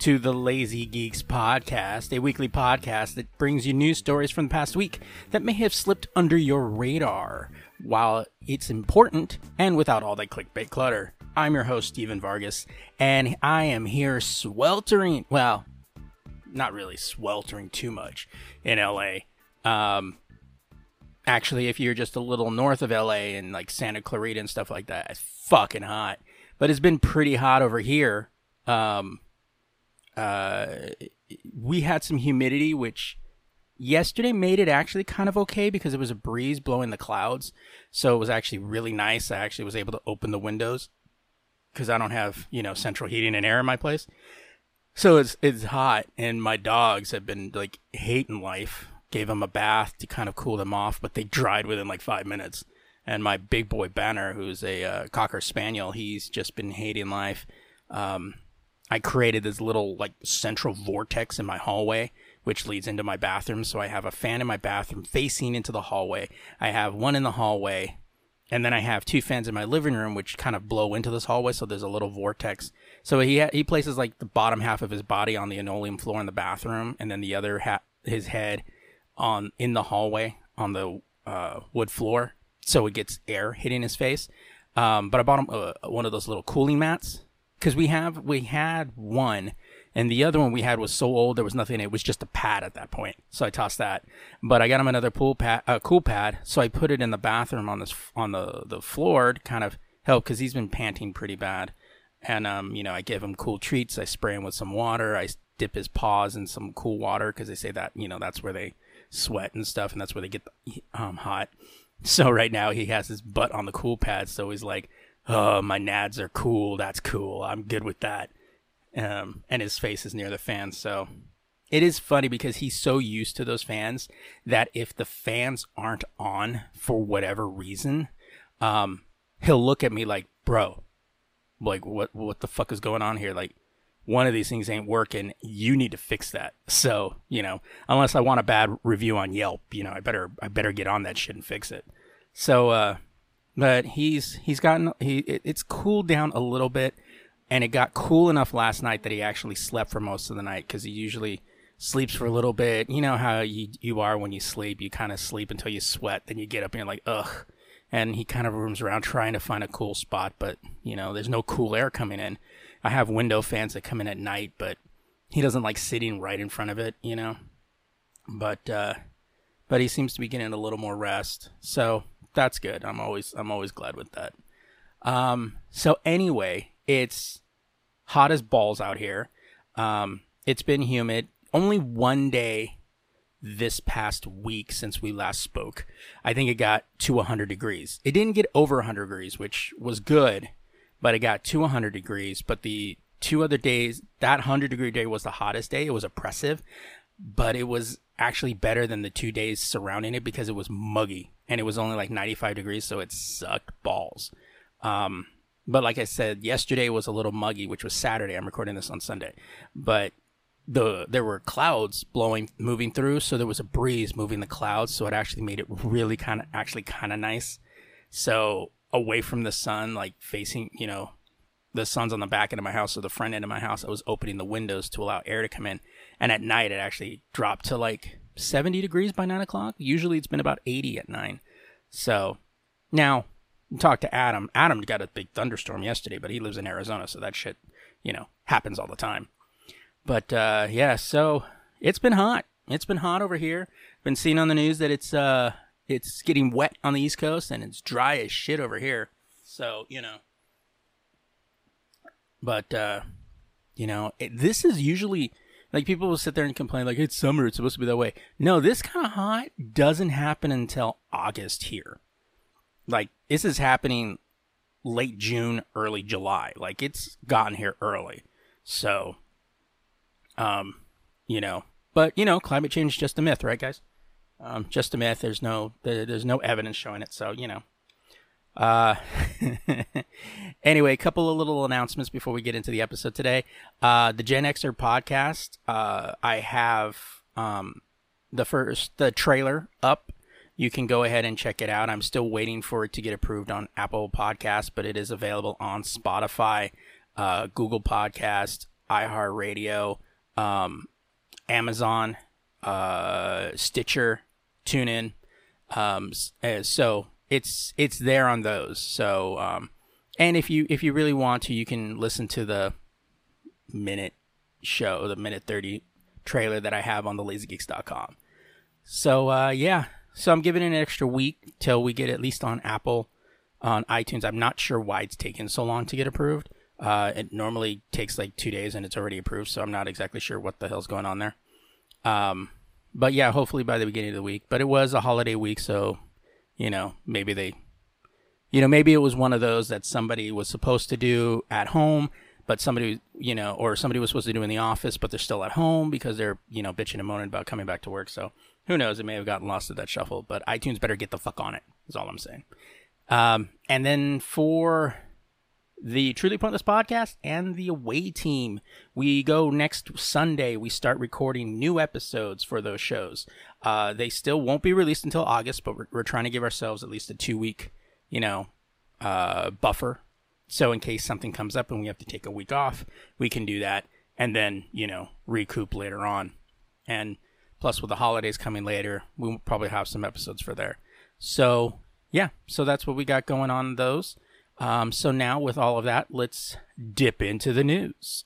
To the Lazy Geeks Podcast, a weekly podcast that brings you news stories from the past week that may have slipped under your radar. While it's important and without all that clickbait clutter, I'm your host, Steven Vargas, and I am here sweltering, well, not really sweltering too much in LA. Um, actually, if you're just a little north of LA and like Santa Clarita and stuff like that, it's fucking hot but it's been pretty hot over here. Um, uh, we had some humidity, which yesterday made it actually kind of okay because it was a breeze blowing the clouds. So it was actually really nice. I actually was able to open the windows because I don't have, you know, central heating and air in my place. So it's, it's hot and my dogs have been like hating life. Gave them a bath to kind of cool them off, but they dried within like five minutes and my big boy Banner, who's a uh, cocker spaniel, he's just been hating life. Um, I created this little like central vortex in my hallway, which leads into my bathroom. So I have a fan in my bathroom facing into the hallway. I have one in the hallway, and then I have two fans in my living room, which kind of blow into this hallway. So there's a little vortex. So he ha- he places like the bottom half of his body on the linoleum floor in the bathroom, and then the other half his head on in the hallway on the uh, wood floor so it gets air hitting his face. Um, but I bought him uh, one of those little cooling mats because we have we had one, and the other one we had was so old there was nothing. It was just a pad at that point, so I tossed that. But I got him another pool pad, uh, cool pad, so I put it in the bathroom on this on the the floor to kind of help because he's been panting pretty bad. And um, you know, I give him cool treats. I spray him with some water. I dip his paws in some cool water because they say that you know that's where they sweat and stuff, and that's where they get um, hot. So right now he has his butt on the cool pad, so he's like, "Oh, my nads are cool. That's cool. I'm good with that." Um, and his face is near the fan, so it is funny because he's so used to those fans that if the fans aren't on for whatever reason, um, he'll look at me like, "Bro, like what what the fuck is going on here? Like, one of these things ain't working. You need to fix that. So, you know, unless I want a bad review on Yelp, you know, I better I better get on that shit and fix it. So, uh, but he's he's gotten he it, it's cooled down a little bit, and it got cool enough last night that he actually slept for most of the night because he usually sleeps for a little bit. You know how you you are when you sleep, you kind of sleep until you sweat, then you get up and you're like, ugh. And he kind of roams around trying to find a cool spot, but you know, there's no cool air coming in. I have window fans that come in at night, but he doesn't like sitting right in front of it, you know. But uh, but he seems to be getting a little more rest, so that's good. I'm always I'm always glad with that. Um, so anyway, it's hot as balls out here. Um, it's been humid. Only one day this past week since we last spoke. I think it got to 100 degrees. It didn't get over 100 degrees, which was good but it got to 100 degrees. But the two other days, that 100 degree day was the hottest day. It was oppressive, but it was actually better than the two days surrounding it because it was muggy and it was only like 95 degrees, so it sucked balls. Um, but like I said, yesterday was a little muggy, which was Saturday. I'm recording this on Sunday, but the there were clouds blowing, moving through, so there was a breeze moving the clouds, so it actually made it really kind of actually kind of nice. So away from the sun, like facing, you know, the sun's on the back end of my house, so the front end of my house, I was opening the windows to allow air to come in. And at night, it actually dropped to like 70 degrees by nine o'clock. Usually, it's been about 80 at nine. So now, talk to Adam. Adam got a big thunderstorm yesterday, but he lives in Arizona, so that shit, you know, happens all the time. But uh, yeah, so it's been hot. It's been hot over here. Been seeing on the news that it's uh it's getting wet on the East Coast and it's dry as shit over here. So you know, but uh, you know, it, this is usually like people will sit there and complain like it's summer, it's supposed to be that way. No, this kind of hot doesn't happen until August here. Like this is happening late June, early July. Like it's gotten here early. So um, you know, but you know, climate change is just a myth, right guys? Um, just a myth. There's no there's no evidence showing it. So you know, uh, anyway, a couple of little announcements before we get into the episode today. Uh, the Gen Xer podcast, uh, I have um, the first the trailer up. You can go ahead and check it out. I'm still waiting for it to get approved on Apple Podcasts, but it is available on Spotify, uh, Google Podcast, iHeartRadio, um, Amazon, uh, Stitcher, TuneIn. Um, so it's it's there on those. So um, and if you if you really want to, you can listen to the minute show, the minute thirty trailer that I have on the LazyGeeks.com. So uh, yeah, so I'm giving it an extra week till we get at least on Apple, on iTunes. I'm not sure why it's taken so long to get approved. Uh, it normally takes like two days and it's already approved, so I'm not exactly sure what the hell's going on there. Um, but yeah, hopefully by the beginning of the week. But it was a holiday week, so you know, maybe they, you know, maybe it was one of those that somebody was supposed to do at home, but somebody, you know, or somebody was supposed to do in the office, but they're still at home because they're, you know, bitching and moaning about coming back to work. So who knows? It may have gotten lost at that shuffle, but iTunes better get the fuck on it, is all I'm saying. Um, and then for the Truly Pointless podcast and the away team. We go next Sunday. We start recording new episodes for those shows. Uh, they still won't be released until August, but we're, we're trying to give ourselves at least a two week, you know, uh, buffer. So in case something comes up and we have to take a week off, we can do that and then, you know, recoup later on. And plus, with the holidays coming later, we'll probably have some episodes for there. So, yeah, so that's what we got going on those. Um, so now, with all of that, let's dip into the news.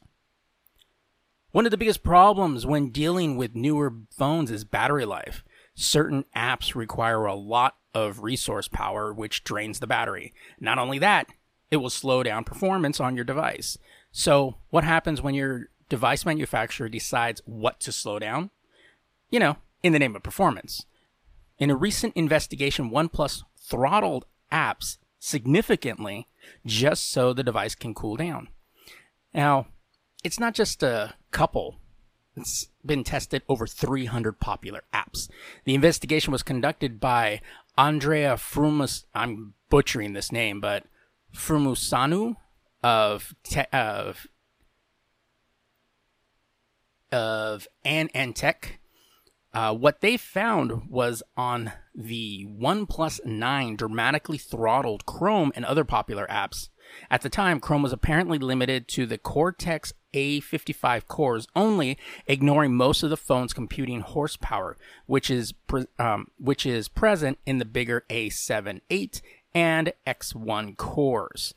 One of the biggest problems when dealing with newer phones is battery life. Certain apps require a lot of resource power, which drains the battery. Not only that, it will slow down performance on your device. So, what happens when your device manufacturer decides what to slow down? You know, in the name of performance. In a recent investigation, OnePlus throttled apps significantly just so the device can cool down. Now, it's not just a couple. It's been tested over 300 popular apps. The investigation was conducted by Andrea Frumus. I'm butchering this name, but Frumusanu of te- of of AnandTech uh, what they found was on the OnePlus 9 dramatically throttled Chrome and other popular apps. At the time, Chrome was apparently limited to the Cortex A55 cores only, ignoring most of the phone's computing horsepower, which is pre- um, which is present in the bigger A7, 8, and X1 cores.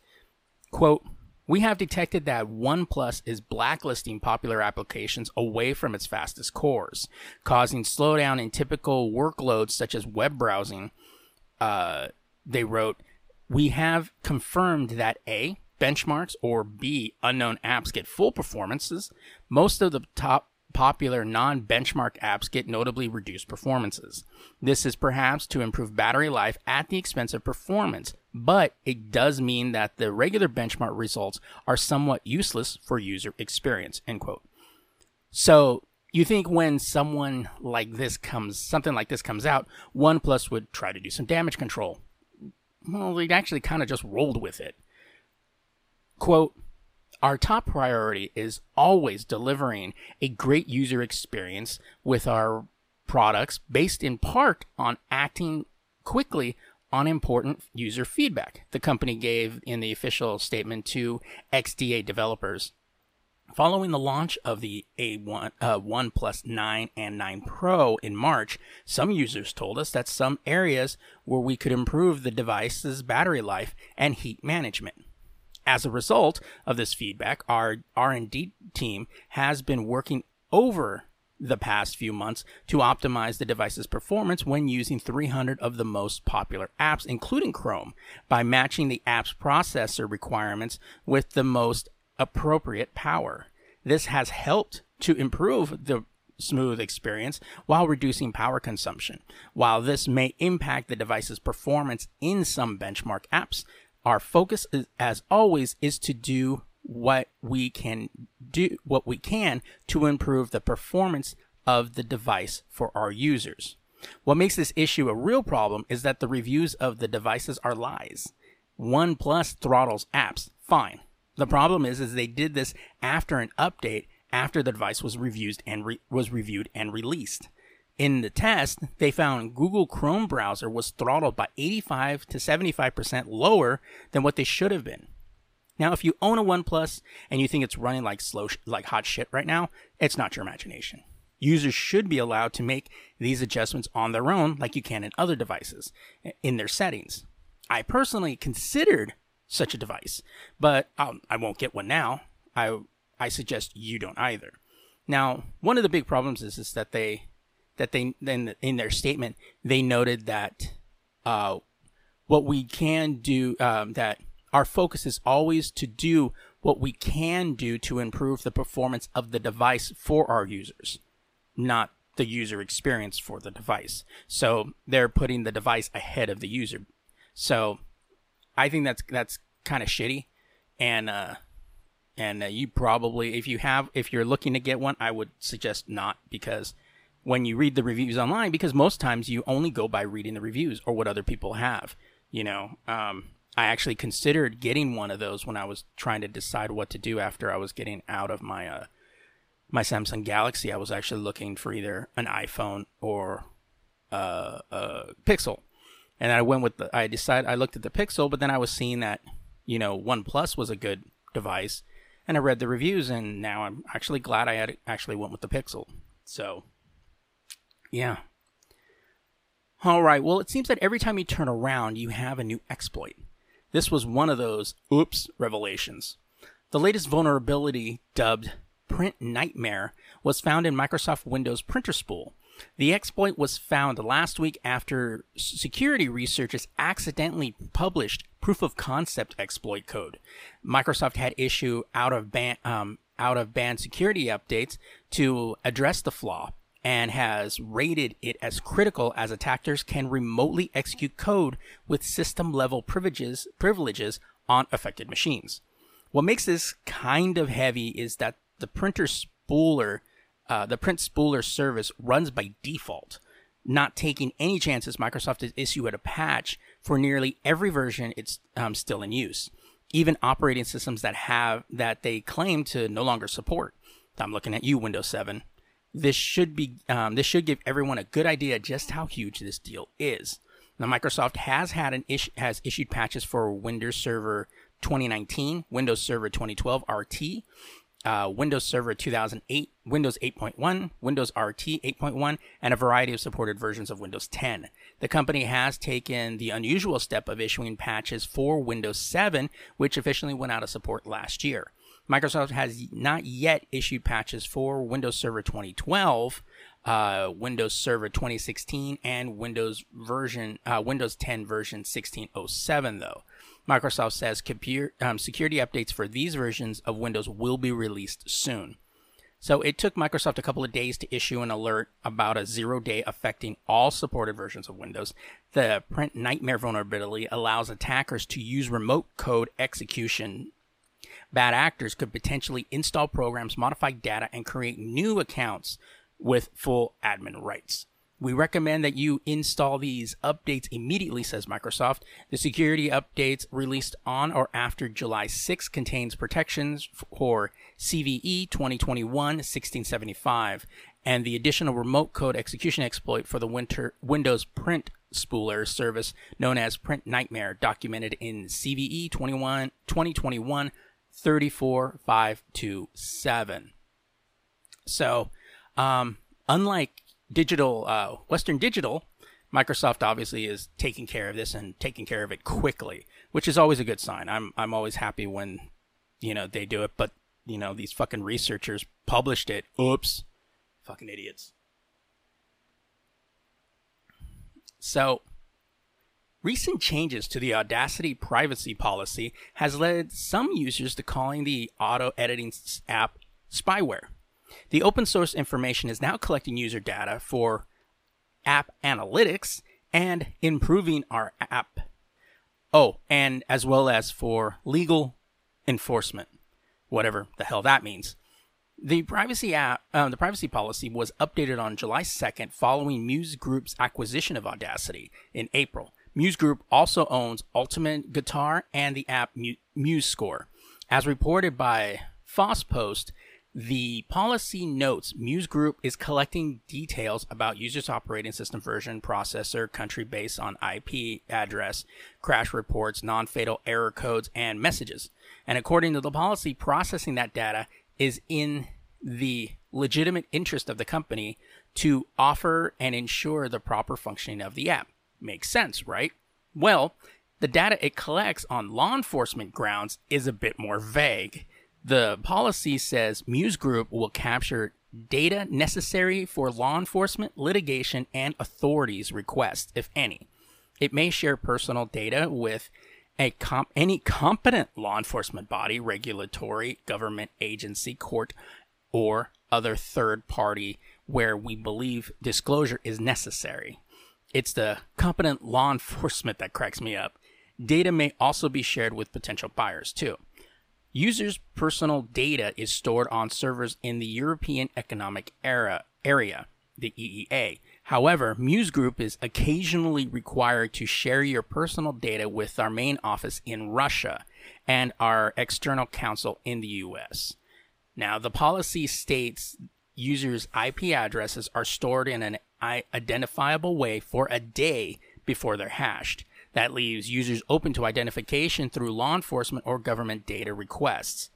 Quote, we have detected that OnePlus is blacklisting popular applications away from its fastest cores, causing slowdown in typical workloads such as web browsing. Uh, they wrote, We have confirmed that A, benchmarks, or B, unknown apps get full performances. Most of the top popular non benchmark apps get notably reduced performances. This is perhaps to improve battery life at the expense of performance, but it does mean that the regular benchmark results are somewhat useless for user experience. End quote. So, You think when someone like this comes, something like this comes out, OnePlus would try to do some damage control. Well, they actually kind of just rolled with it. Quote, our top priority is always delivering a great user experience with our products based in part on acting quickly on important user feedback, the company gave in the official statement to XDA developers. Following the launch of the A1 uh, OnePlus 9 and 9 Pro in March, some users told us that some areas where we could improve the device's battery life and heat management. As a result of this feedback, our R&D team has been working over the past few months to optimize the device's performance when using 300 of the most popular apps, including Chrome, by matching the app's processor requirements with the most appropriate power. This has helped to improve the smooth experience while reducing power consumption. While this may impact the device's performance in some benchmark apps, our focus, is, as always, is to do what we can do what we can to improve the performance of the device for our users. What makes this issue a real problem is that the reviews of the devices are lies. OnePlus throttles apps, fine. The problem is, is they did this after an update after the device was reviewed and re- was reviewed and released. In the test, they found Google Chrome browser was throttled by 85 to 75% lower than what they should have been. Now, if you own a OnePlus and you think it's running like slow, sh- like hot shit right now, it's not your imagination. Users should be allowed to make these adjustments on their own, like you can in other devices, in their settings. I personally considered such a device, but I'll, I will not get one now. I I suggest you don't either. Now, one of the big problems is is that they that they then in their statement they noted that uh, what we can do um, that our focus is always to do what we can do to improve the performance of the device for our users, not the user experience for the device. So they're putting the device ahead of the user. So I think that's that's kind of shitty, and uh, and uh, you probably if you have if you're looking to get one, I would suggest not because when you read the reviews online, because most times you only go by reading the reviews or what other people have. You know, um, I actually considered getting one of those when I was trying to decide what to do after I was getting out of my uh, my Samsung Galaxy. I was actually looking for either an iPhone or uh, a Pixel, and I went with the. I decided I looked at the Pixel, but then I was seeing that you know OnePlus was a good device, and I read the reviews, and now I'm actually glad I had actually went with the Pixel. So, yeah. All right. Well, it seems that every time you turn around, you have a new exploit. This was one of those oops revelations. The latest vulnerability, dubbed Print Nightmare, was found in Microsoft Windows Printer Spool. The exploit was found last week after security researchers accidentally published proof of concept exploit code. Microsoft had issued out of band um, out of band security updates to address the flaw and has rated it as critical as attackers can remotely execute code with system level privileges, privileges on affected machines. What makes this kind of heavy is that the printer spooler, uh, the print spooler service runs by default, not taking any chances Microsoft has issued a patch for nearly every version it's um, still in use, even operating systems that have that they claim to no longer support. I'm looking at you, Windows 7 this should be um, this should give everyone a good idea just how huge this deal is. Now, Microsoft has had an ish, has issued patches for Windows Server 2019, Windows Server 2012 R2, uh, Windows Server 2008, Windows 8.1, Windows RT 8.1, and a variety of supported versions of Windows 10. The company has taken the unusual step of issuing patches for Windows 7, which officially went out of support last year. Microsoft has not yet issued patches for Windows Server 2012, uh, Windows Server 2016, and Windows version uh, Windows 10 version 1607. Though Microsoft says computer, um, security updates for these versions of Windows will be released soon. So it took Microsoft a couple of days to issue an alert about a zero day affecting all supported versions of Windows. The print nightmare vulnerability allows attackers to use remote code execution bad actors could potentially install programs, modify data, and create new accounts with full admin rights. We recommend that you install these updates immediately, says Microsoft. The security updates released on or after July 6 contains protections for CVE 2021-1675 and the additional remote code execution exploit for the winter Windows print spooler service known as Print Nightmare documented in CVE 21 2021 34527. So, um, unlike digital uh, Western Digital, Microsoft obviously is taking care of this and taking care of it quickly, which is always a good sign. I'm I'm always happy when you know they do it, but you know these fucking researchers published it. Oops, fucking idiots. So, recent changes to the Audacity privacy policy has led some users to calling the auto editing app spyware. The open source information is now collecting user data for app analytics and improving our app. Oh, and as well as for legal enforcement, whatever the hell that means. The privacy app, uh, the privacy policy was updated on July 2nd following Muse Group's acquisition of Audacity in April. Muse Group also owns Ultimate Guitar and the app Muse Score. As reported by FOSSPost, the policy notes Muse Group is collecting details about users' operating system version, processor, country based on IP address, crash reports, non fatal error codes, and messages. And according to the policy, processing that data is in the legitimate interest of the company to offer and ensure the proper functioning of the app. Makes sense, right? Well, the data it collects on law enforcement grounds is a bit more vague. The policy says Muse Group will capture data necessary for law enforcement, litigation, and authorities' requests, if any. It may share personal data with comp- any competent law enforcement body, regulatory, government agency, court, or other third party where we believe disclosure is necessary. It's the competent law enforcement that cracks me up. Data may also be shared with potential buyers, too. Users' personal data is stored on servers in the European Economic Era, Area, the EEA. However, Muse Group is occasionally required to share your personal data with our main office in Russia and our external counsel in the US. Now, the policy states users' IP addresses are stored in an identifiable way for a day before they're hashed. That leaves users open to identification through law enforcement or government data requests.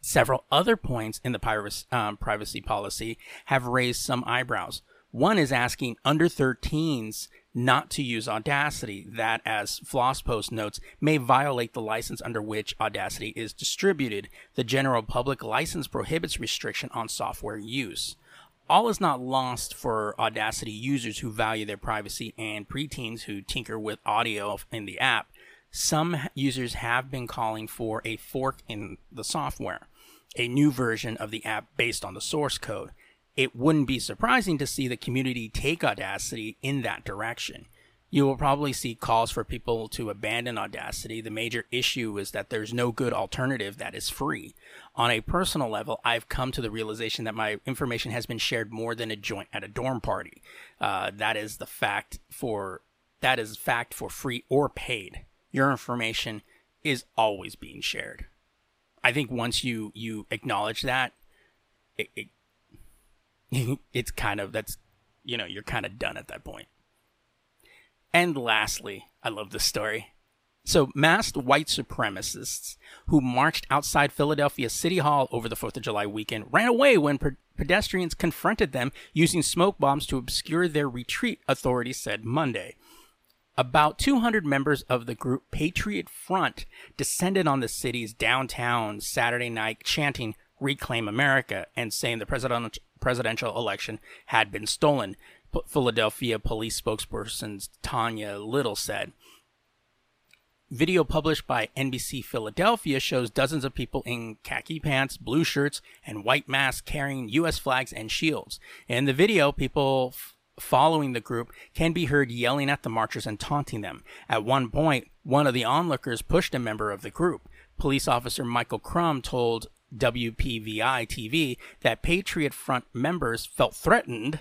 Several other points in the um, privacy policy have raised some eyebrows. One is asking under 13s not to use Audacity, that, as FOSSPost notes, may violate the license under which Audacity is distributed. The general public license prohibits restriction on software use all is not lost for Audacity users who value their privacy and preteens who tinker with audio in the app. Some users have been calling for a fork in the software, a new version of the app based on the source code. It wouldn't be surprising to see the community take Audacity in that direction. You will probably see calls for people to abandon Audacity. The major issue is that there's no good alternative that is free. On a personal level, I've come to the realization that my information has been shared more than a joint at a dorm party. Uh, that is the fact for that is fact for free or paid. Your information is always being shared. I think once you you acknowledge that, it, it it's kind of that's you know you're kind of done at that point. And lastly, I love this story. So, masked white supremacists who marched outside Philadelphia City Hall over the 4th of July weekend ran away when pedestrians confronted them using smoke bombs to obscure their retreat, authorities said Monday. About 200 members of the group Patriot Front descended on the city's downtown Saturday night chanting Reclaim America and saying the president- presidential election had been stolen. Philadelphia police spokesperson Tanya Little said. Video published by NBC Philadelphia shows dozens of people in khaki pants, blue shirts, and white masks carrying U.S. flags and shields. In the video, people f- following the group can be heard yelling at the marchers and taunting them. At one point, one of the onlookers pushed a member of the group. Police officer Michael Crum told WPVI TV that Patriot Front members felt threatened.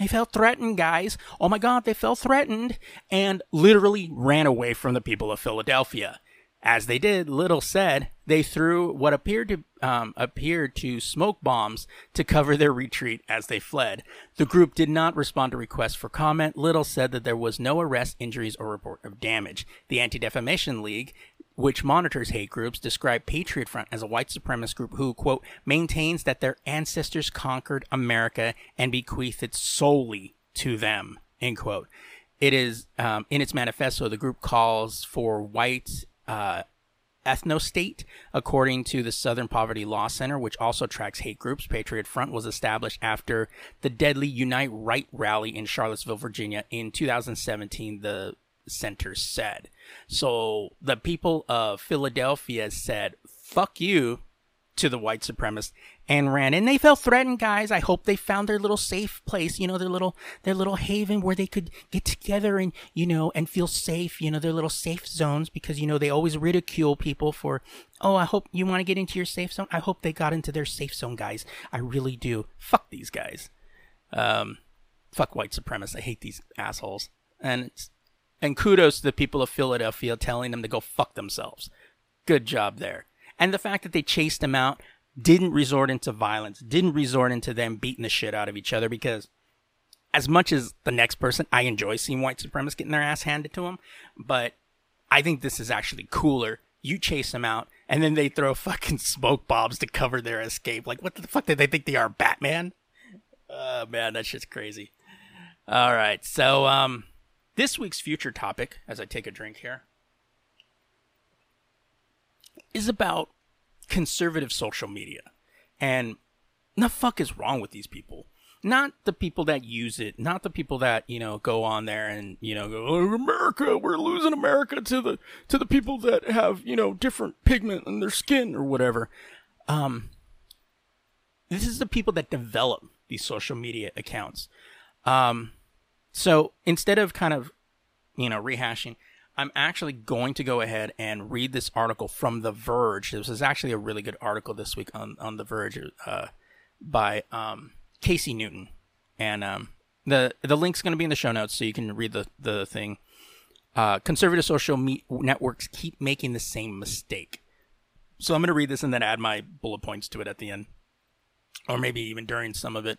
They felt threatened, guys. Oh my God, they felt threatened and literally ran away from the people of Philadelphia. As they did, Little said they threw what appeared to um, appeared to smoke bombs to cover their retreat as they fled. The group did not respond to requests for comment. Little said that there was no arrest, injuries, or report of damage. The Anti Defamation League which monitors hate groups, describe Patriot Front as a white supremacist group who, quote, maintains that their ancestors conquered America and bequeathed it solely to them, end quote. It is, um, in its manifesto, the group calls for white uh, ethnostate, according to the Southern Poverty Law Center, which also tracks hate groups. Patriot Front was established after the deadly Unite Right rally in Charlottesville, Virginia in 2017, the center said. So the people of Philadelphia said, fuck you to the white supremacists and ran and they felt threatened guys. I hope they found their little safe place you know their little their little haven where they could get together and you know and feel safe you know their little safe zones because you know they always ridicule people for oh i hope you want to get into your safe zone. I hope they got into their safe zone guys. I really do. Fuck these guys. Um fuck white supremacists. I hate these assholes. And and kudos to the people of philadelphia telling them to go fuck themselves good job there and the fact that they chased him out, didn't resort into violence, didn't resort into them beating the shit out of each other because as much as the next person, I enjoy seeing white supremacists getting their ass handed to them, but I think this is actually cooler. You chase them out, and then they throw fucking smoke bombs to cover their escape. Like, what the fuck did they think they are, Batman? Oh man, that's just crazy. All right, so um, this week's future topic, as I take a drink here, is about conservative social media. And the fuck is wrong with these people? Not the people that use it, not the people that, you know, go on there and, you know, go, oh, America, we're losing America to the to the people that have, you know, different pigment in their skin or whatever. Um this is the people that develop these social media accounts. Um so instead of kind of, you know, rehashing I'm actually going to go ahead and read this article from The Verge. This is actually a really good article this week on, on The Verge uh, by um, Casey Newton. And um, the the link's going to be in the show notes so you can read the, the thing. Uh, conservative social me- networks keep making the same mistake. So I'm going to read this and then add my bullet points to it at the end. Or maybe even during some of it.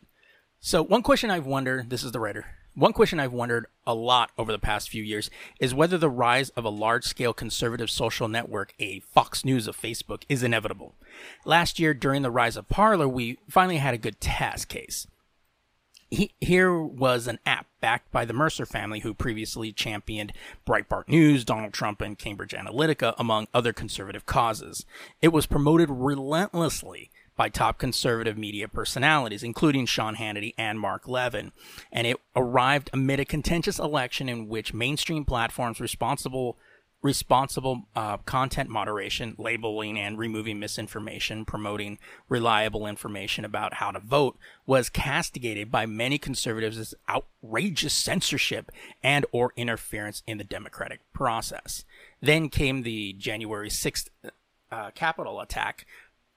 So, one question I've wondered this is the writer. One question I've wondered a lot over the past few years is whether the rise of a large scale conservative social network, a Fox News of Facebook, is inevitable. Last year, during the rise of Parler, we finally had a good test case. He, here was an app backed by the Mercer family, who previously championed Breitbart News, Donald Trump, and Cambridge Analytica, among other conservative causes. It was promoted relentlessly by top conservative media personalities, including Sean Hannity and Mark Levin. And it arrived amid a contentious election in which mainstream platforms responsible responsible uh, content moderation, labeling and removing misinformation, promoting reliable information about how to vote was castigated by many conservatives as outrageous censorship and or interference in the democratic process. Then came the January 6th uh, Capitol attack,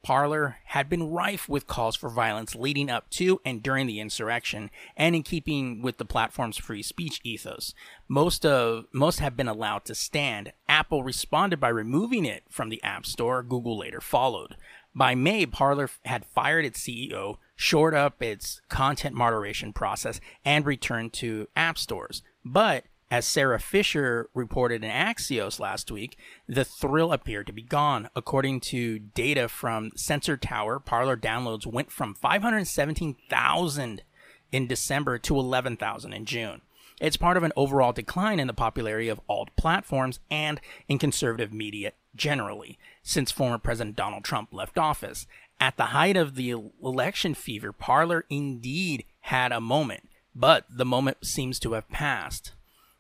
Parler had been rife with calls for violence leading up to and during the insurrection, and in keeping with the platform's free speech ethos. Most of most have been allowed to stand. Apple responded by removing it from the App Store. Google later followed. By May, Parler had fired its CEO, shored up its content moderation process, and returned to app stores. But as Sara Fischer reported in Axios last week, the thrill appeared to be gone. According to data from Sensor Tower, Parler downloads went from 517,000 in December to 11,000 in June. It's part of an overall decline in the popularity of alt platforms and in conservative media generally since former President Donald Trump left office. At the height of the election fever, Parler indeed had a moment, but the moment seems to have passed.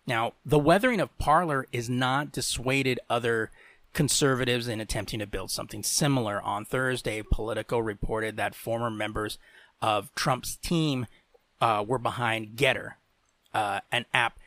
Now, the weathering of Parler is not dissuaded other conservatives in attempting to build something similar. On Thursday, Politico reported that former members of Trump's team uh, were behind Gettr, uh, an app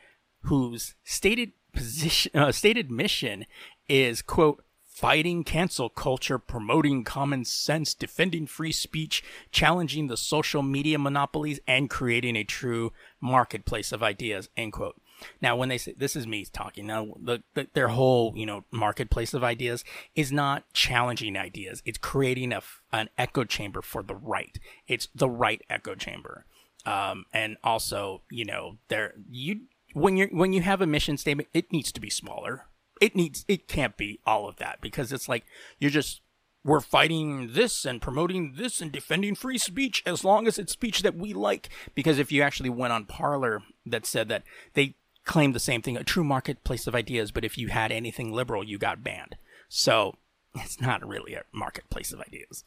whose stated position, uh, stated mission is quote fighting cancel culture, promoting common sense, defending free speech, challenging the social media monopolies, and creating a true marketplace of ideas. End quote. Now, when they say this is me talking now, the, the, their whole you know marketplace of ideas is not challenging ideas; it's creating a an echo chamber for the right. It's the right echo chamber, um, and also you know there you when you when you have a mission statement, it needs to be smaller. It needs it can't be all of that because it's like you're just we're fighting this and promoting this and defending free speech as long as it's speech that we like. Because if you actually went on Parler that said that they claimed the same thing, a true marketplace of ideas, but if you had anything liberal, you got banned. So it's not really a marketplace of ideas.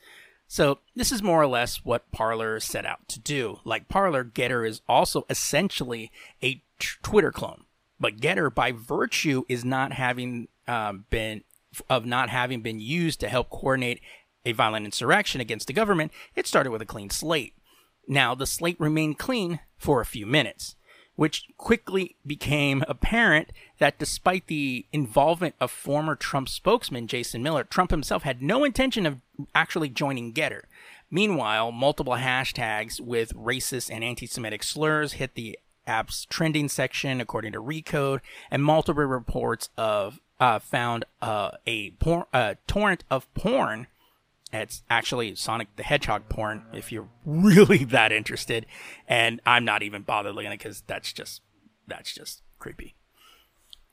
So this is more or less what Parler set out to do. Like Parler, Gettr is also essentially a t- Twitter clone, but Gettr, by virtue, is not having um, been of not having been used to help coordinate a violent insurrection against the government. It started with a clean slate. Now the slate remained clean for a few minutes which quickly became apparent that despite the involvement of former Trump spokesman Jason Miller, Trump himself had no intention of actually joining Gettr. Meanwhile, multiple hashtags with racist and anti Semitic slurs hit the app's trending section, according to Recode, and multiple reports of uh, found uh, a por- uh, torrent of porn it's actually Sonic the Hedgehog porn if you're really that interested. And I'm not even bothered looking at it because that's just that's just creepy.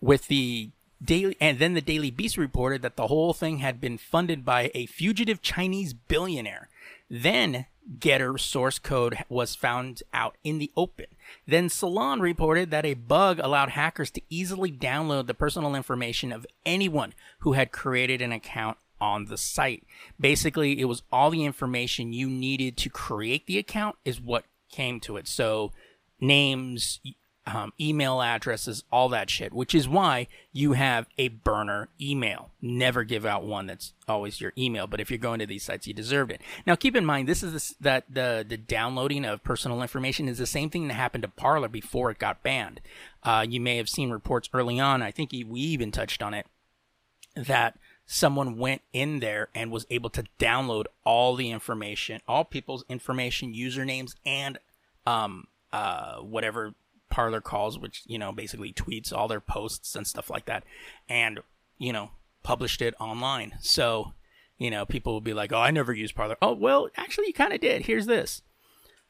With the daily and then the Daily Beast reported that the whole thing had been funded by a fugitive Chinese billionaire. Then Gettr source code was found out in the open. Then Salon reported that a bug allowed hackers to easily download the personal information of anyone who had created an account on the site. Basically, it was all the information you needed to create the account is what came to it. So, names, um, email addresses, all that shit, which is why you have a burner email. Never give out one that's always your email. But if you're going to these sites, you deserved it. Now, keep in mind, this is that the the downloading of personal information is the same thing that happened to Parler before it got banned. Uh, you may have seen reports early on. I think we even touched on it that someone went in there and was able to download all the information, all people's information, usernames, and um, uh, whatever Parler calls, which you know basically tweets all their posts and stuff like that, and you know published it online. So you know people will be like, "Oh, I never used Parler." Oh, well, actually, you kind of did. Here's this.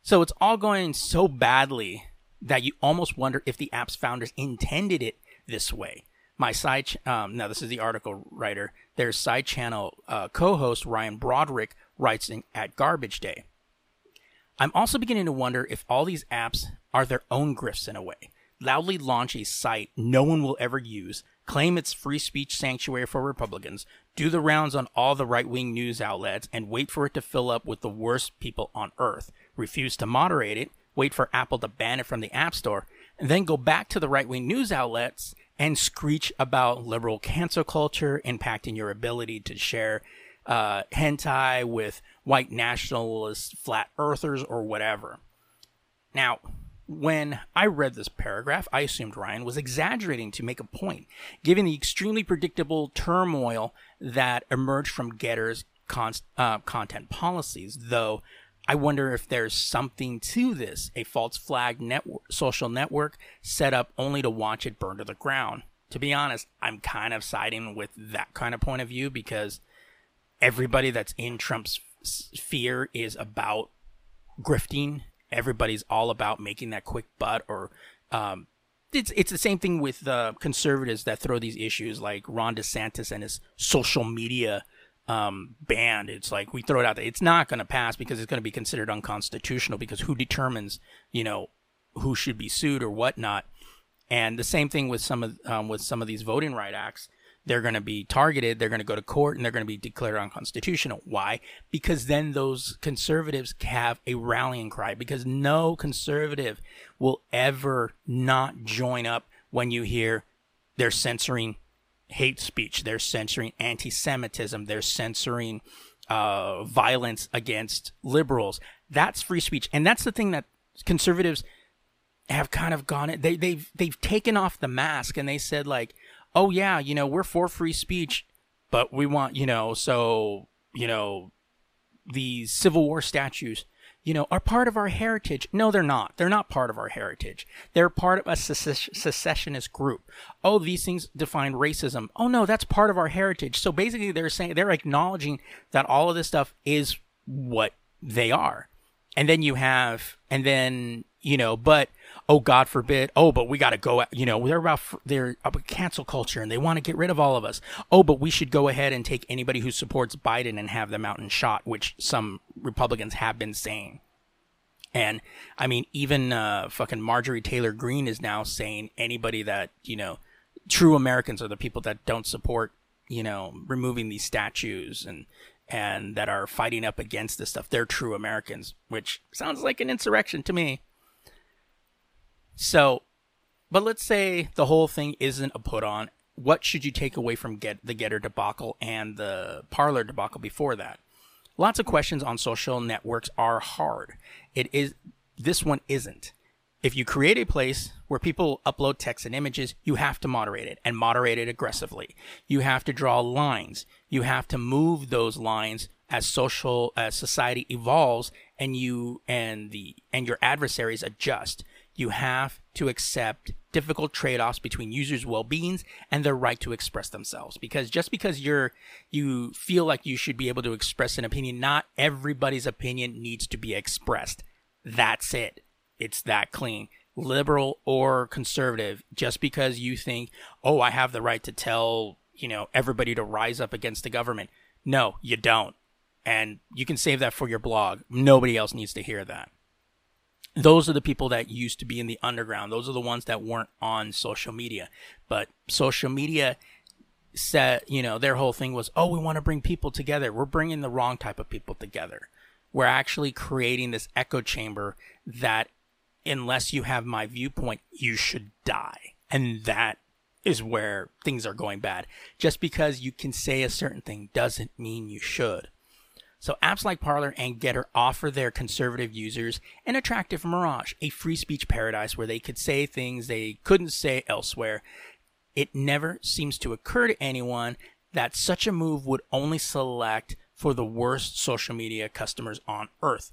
So it's all going so badly that you almost wonder if the app's founders intended it this way my side ch- um, now this is the article writer their side channel uh, co-host ryan broderick writes in, at garbage day. I'm also beginning to wonder if all these apps are their own grifts in a way. Loudly launch a site no one will ever use claim it's free speech sanctuary for republicans do the rounds on all the right-wing news outlets and wait for it to fill up with the worst people on earth. Refuse to moderate it wait for apple to ban it from the app store and then go back to the right-wing news outlets and screech about liberal cancel culture impacting your ability to share uh, hentai with white nationalist flat earthers or whatever. Now, when I read this paragraph, I assumed Ryan was exaggerating to make a point, given the extremely predictable turmoil that emerged from Gettr's con- uh, content policies, though I wonder if there's something to this a false flag network, social network set up only to watch it burn to the ground. To be honest, I'm kind of siding with that kind of point of view because everybody that's in Trump's sphere is about grifting. Everybody's all about making that quick butt or um, it's it's the same thing with the conservatives that throw these issues like Ron DeSantis and his social media um, banned. It's like we throw it out there. It's not going to pass because it's going to be considered unconstitutional because who determines, you know, who should be sued or whatnot. And the same thing with some of um, with some of these voting right acts. They're going to be targeted. They're going to go to court and they're going to be declared unconstitutional. Why? Because then those conservatives have a rallying cry. Because no conservative will ever not join up when you hear they're censoring hate speech. They're censoring anti Semitism. They're censoring uh, violence against liberals. That's free speech. And that's the thing that conservatives have kind of gone they they've they've taken off the mask and they said like oh yeah you know we're for free speech but we want, you know, so, you know, these Civil War statues, you know, are part of our heritage. No, they're not. They're not part of our heritage. They're part of a secessionist group. Oh, these things define racism. Oh, no, that's part of our heritage. So basically, they're saying, they're acknowledging that all of this stuff is what they are. And then you have, and then, you know, but oh god forbid oh but we got to go you know they're about they're about cancel culture and they want to get rid of all of us. Oh but we should go ahead and take anybody who supports biden and have them out and shot which some republicans have been saying. And i mean even uh, fucking marjorie taylor greene is now saying anybody that you know true americans are the people that don't support you know removing these statues and and that are fighting up against this stuff they're true americans which sounds like an insurrection to me so, but let's say the whole thing isn't a put on. What should you take away from get the Gettr debacle and the Parler debacle before that? Lots of questions on social networks are hard. It is this one isn't. If you create a place where people upload text and images, you have to moderate it and moderate it aggressively. You have to draw lines. You have to move those lines as social as society evolves and you and the and your adversaries adjust you have to accept difficult trade-offs between users' well-beings and their right to express themselves because just because you're you feel like you should be able to express an opinion not everybody's opinion needs to be expressed that's it it's that clean liberal or conservative just because you think oh i have the right to tell you know everybody to rise up against the government no you don't and you can save that for your blog nobody else needs to hear that those are the people that used to be in the underground. Those are the ones that weren't on social media. But social media said, you know, their whole thing was, oh, we want to bring people together. We're bringing the wrong type of people together. We're actually creating this echo chamber that, unless you have my viewpoint, you should die. And that is where things are going bad. Just because you can say a certain thing doesn't mean you should. So apps like Parler and Gettr offer their conservative users an attractive mirage, a free speech paradise where they could say things they couldn't say elsewhere. It never seems to occur to anyone that such a move would only select for the worst social media customers on earth,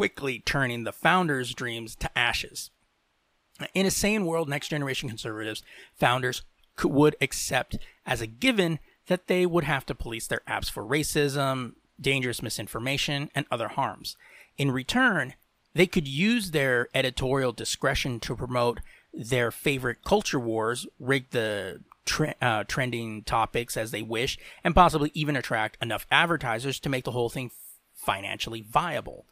quickly turning the founders' dreams to ashes. In a sane world, next generation conservatives, founders would accept as a given that they would have to police their apps for racism, dangerous misinformation, and other harms. In return, they could use their editorial discretion to promote their favorite culture wars, rig the tre- uh, trending topics as they wish, and possibly even attract enough advertisers to make the whole thing financially viable.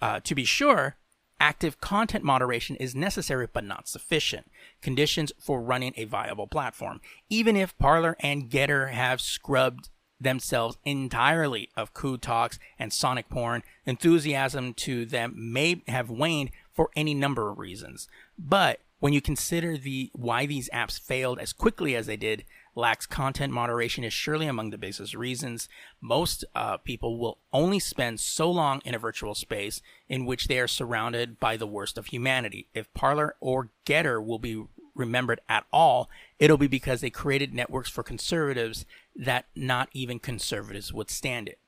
Uh, to be sure, active content moderation is necessary but not sufficient conditions for running a viable platform. Even if Parler and Gettr have scrubbed themselves entirely of coup talks and sonic porn, enthusiasm to them may have waned for any number of reasons. But when you consider the why these apps failed as quickly as they did, lacks content moderation is surely among the biggest reasons. Most uh, people will only spend so long in a virtual space in which they are surrounded by the worst of humanity. If Parler or Gettr will be remembered at all, it'll be because they created networks for conservatives that not even conservatives would stand it.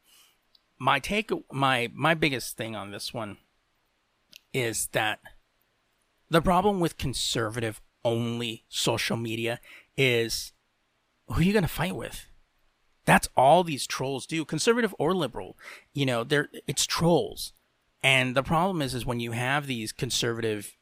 My take, my my biggest thing on this one is that the problem with conservative only social media is who are you going to fight with? That's all these trolls do, conservative or liberal. You know, they're it's trolls. And the problem is is when you have these conservative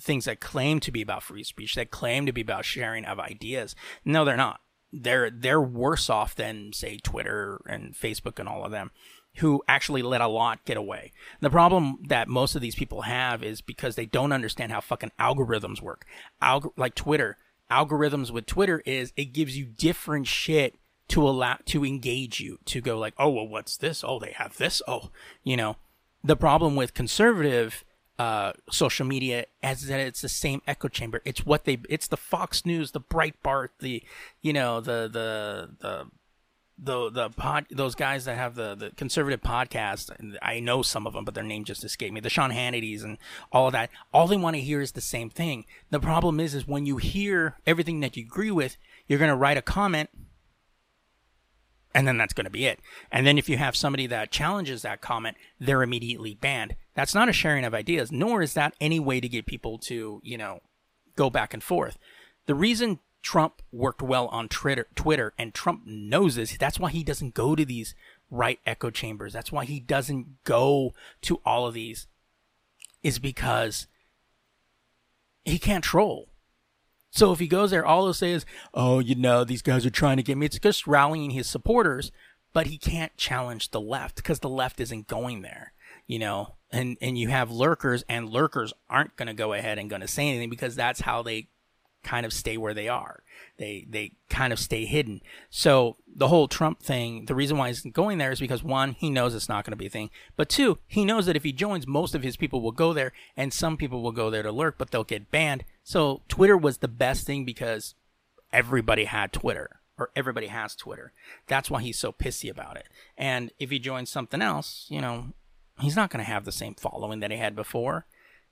things that claim to be about free speech, that claim to be about sharing of ideas. No, they're not. They're they're worse off than say Twitter and Facebook and all of them who actually let a lot get away. The problem that most of these people have is because they don't understand how fucking algorithms work. Alg- like Twitter, algorithms with Twitter is it gives you different shit to allow to engage you to go like, "Oh, well what's this? Oh, they have this." Oh, you know. The problem with conservative uh, social media as that it's the same echo chamber. It's what they. It's the Fox News, the Breitbart, the you know the the the the the pod those guys that have the the conservative podcast. And I know some of them, but their name just escaped me. The Sean Hannity's and all of that. All they want to hear is the same thing. The problem is, is when you hear everything that you agree with, you're gonna write a comment and then that's going to be it. And then if you have somebody that challenges that comment, they're immediately banned. That's not a sharing of ideas, nor is that any way to get people to, you know, go back and forth. The reason Trump worked well on Twitter, Twitter, and Trump knows this. That's why he doesn't go to these right echo chambers. That's why he doesn't go to all of these, is because he can't troll. So if he goes there, all he'll say is, "Oh, you know, these guys are trying to get me." It's just rallying his supporters, but he can't challenge the left because the left isn't going there. You know, and and you have lurkers, and lurkers aren't going to go ahead and going to say anything because that's how they kind of stay where they are. They they kind of stay hidden. So the whole Trump thing, the reason why he's going there is because one, he knows it's not going to be a thing, but two, he knows that if he joins, most of his people will go there, and some people will go there to lurk, but they'll get banned. So Twitter was the best thing because everybody had Twitter or everybody has Twitter. That's why he's so pissy about it. And if he joins something else, you know, he's not going to have the same following that he had before,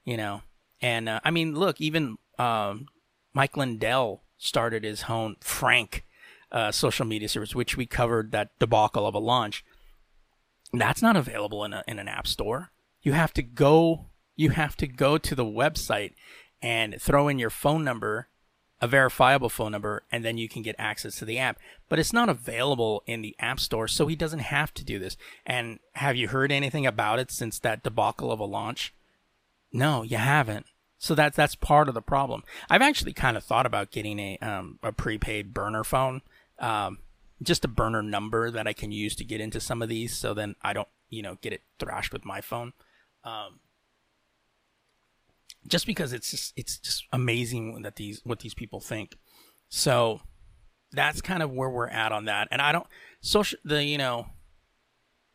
you know. And uh, I mean, look, even um, Mike Lindell started his own Frank uh, social media service, which we covered that debacle of a launch. That's not available in, a, in an app store. You have to go. You have to go to the website and throw in your phone number, a verifiable phone number, and then you can get access to the app. But it's not available in the app store, so he doesn't have to do this. And have you heard anything about it since that debacle of a launch? No, you haven't. So that's that's part of the problem. I've actually kind of thought about getting a um, a prepaid burner phone, um, just a burner number that I can use to get into some of these. So then I don't, you know, get it thrashed with my phone. Um, just because it's just it's just amazing that these what these people think. So that's kind of where we're at on that. And I don't social the you know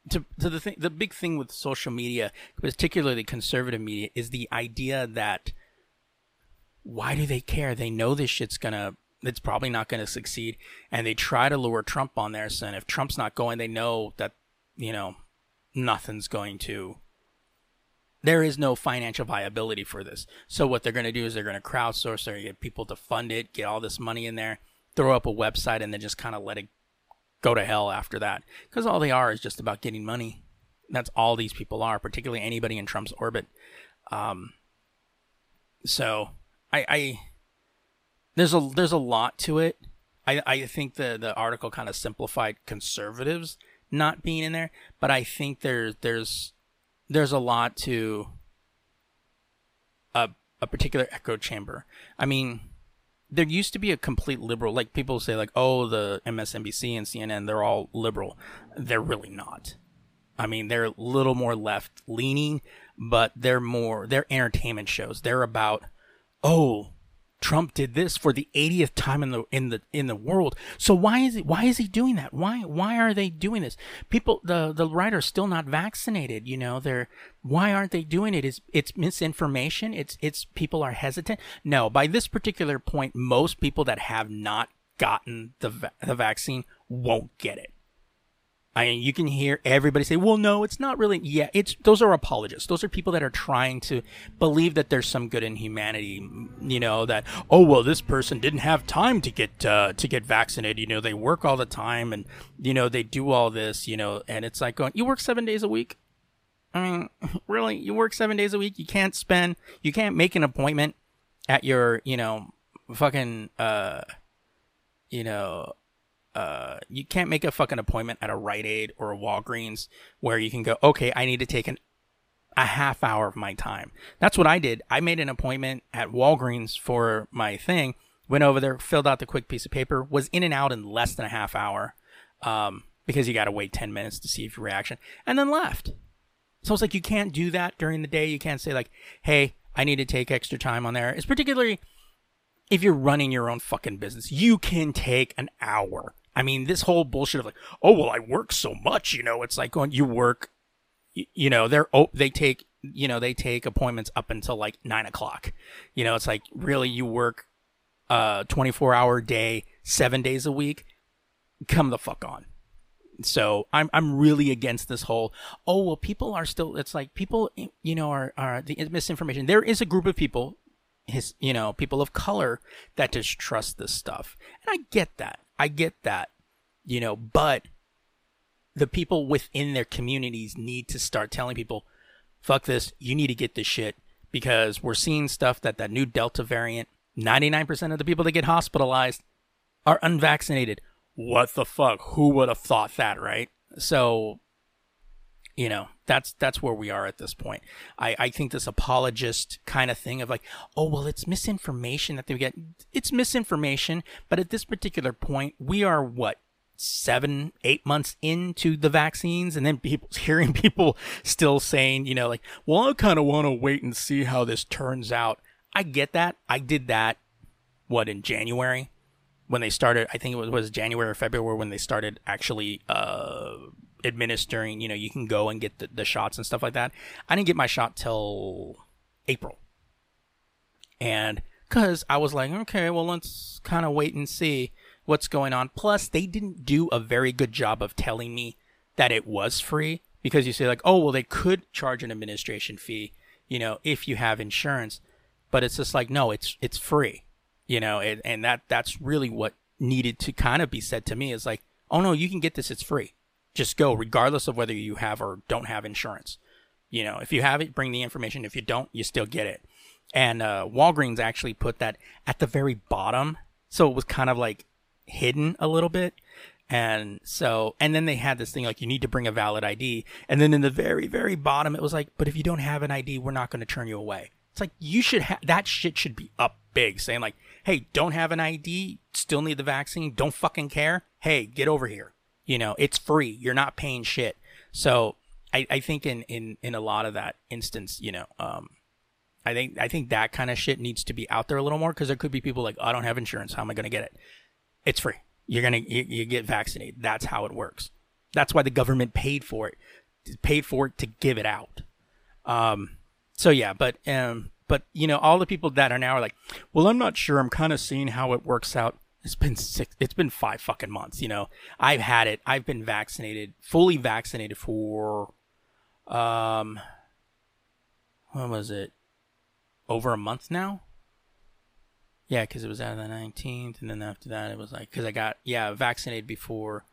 to, to the thing the big thing with social media, particularly conservative media, is the idea that why do they care? They know this shit's gonna it's probably not gonna succeed, and they try to lure Trump on there. So if Trump's not going, they know that you know nothing's going to. There is no financial viability for this. So what they're going to do is they're going to crowdsource, they're gonna get people to fund it, get all this money in there, throw up a website, and then just kind of let it go to hell after that. Because all they are is just about getting money. That's all these people are, particularly anybody in Trump's orbit. Um, so I, I there's a there's a lot to it. I I think the the article kind of simplified conservatives not being in there, but I think there's there's there's a lot to a a particular echo chamber. I mean, there used to be a complete liberal like people say like oh the MSNBC and CNN they're all liberal. They're really not. I mean, they're a little more left leaning, but they're more they're entertainment shows. They're about oh, Trump did this for the 80th time in the in the in the world. So why is he why is he doing that? Why why are they doing this? People the the writer's still not vaccinated, you know. They're why aren't they doing it? Is it's misinformation? It's it's people are hesitant. No, by this particular point most people that have not gotten the the vaccine won't get it. I mean, you can hear everybody say, "Well, no, it's not really." Yeah, it's those are apologists. Those are people that are trying to believe that there's some good in humanity. You know that oh well, this person didn't have time to get uh, to get vaccinated. You know, they work all the time, and you know they do all this. You know, and it's like going, you work seven days a week. I mean, really, you work seven days a week. You can't spend, you can't make an appointment at your, you know, fucking, uh, you know, uh, you can't make a fucking appointment at a Rite Aid or a Walgreens where you can go, okay, I need to take an a half hour of my time. That's what I did. I made an appointment at Walgreens for my thing. Went over there, filled out the quick piece of paper, was in and out in less than a half hour, um, because you got to wait ten minutes to see if your reaction, and then left. So it's like you can't do that during the day. You can't say like, "Hey, I need to take extra time on there." It's particularly if you're running your own fucking business. You can take an hour I mean, this whole bullshit of like, oh well, I work so much, you know, it's like going you work, you, you know, they're oh they take you know they take appointments up until like nine o'clock, you know, it's like really you work uh, a twenty four hour day, seven days a week, come the fuck on. So I'm I'm really against this whole oh well people are still it's like people you know are are the misinformation. There is a group of people his you know people of color that distrust this stuff and i get that I get that, you know, but the people within their communities need to start telling people, fuck this, you need to get this shit because we're seeing stuff that that new Delta variant, 99% of the people that get hospitalized are unvaccinated. What the fuck? Who would have thought that, right? So, you know, that's that's where we are at this point. I, I think this apologist kind of thing of like, oh well, it's misinformation that they get. It's misinformation, but at this particular point, we are what seven, eight months into the vaccines, and then people hearing people still saying, you know, like, well, I kind of want to wait and see how this turns out. I get that. I did that. What in January when they started? I think it was, was January or February when they started actually uh, administering. You know, you can go and get the, the shots and stuff like that. I didn't get my shot till April, and because I was like, okay, well, let's kind of wait and see what's going on. Plus, they didn't do a very good job of telling me that it was free because you say like, oh, well, they could charge an administration fee, you know, if you have insurance, but it's just like, no, it's it's free, you know, and, and that that's really what needed to kind of be said to me is like, oh no, you can get this, it's free, just go regardless of whether you have or don't have insurance. You know, if you have it, bring the information. If you don't, you still get it. And uh, Walgreens actually put that at the very bottom, so it was kind of like hidden a little bit. And so, and then they had this thing like you need to bring a valid ID. And then in the very, very bottom, it was like, but if you don't have an ID, we're not going to turn you away. It's like you should have that shit should be up big, saying like, hey, don't have an ID, still need the vaccine, don't fucking care. Hey, get over here. You know, it's free. You're not paying shit. So I, I think in, in, in a lot of that instance, you know, um, I think I think that kind of shit needs to be out there a little more because there could be people like, oh, I don't have insurance. How am I going to get it? It's free. You're gonna you, you get vaccinated. That's how it works. That's why the government paid for it, paid for it to give it out. Um, so yeah, but um, but you know, all the people that are now are like, well, I'm not sure. I'm kind of seeing how it works out. It's been six. It's been five fucking months. You know, I've had it. I've been vaccinated, fully vaccinated for, um, when was it? Over a month now. Yeah, because it was out of the 19th, and then after that, it was like, because I got, yeah, vaccinated before.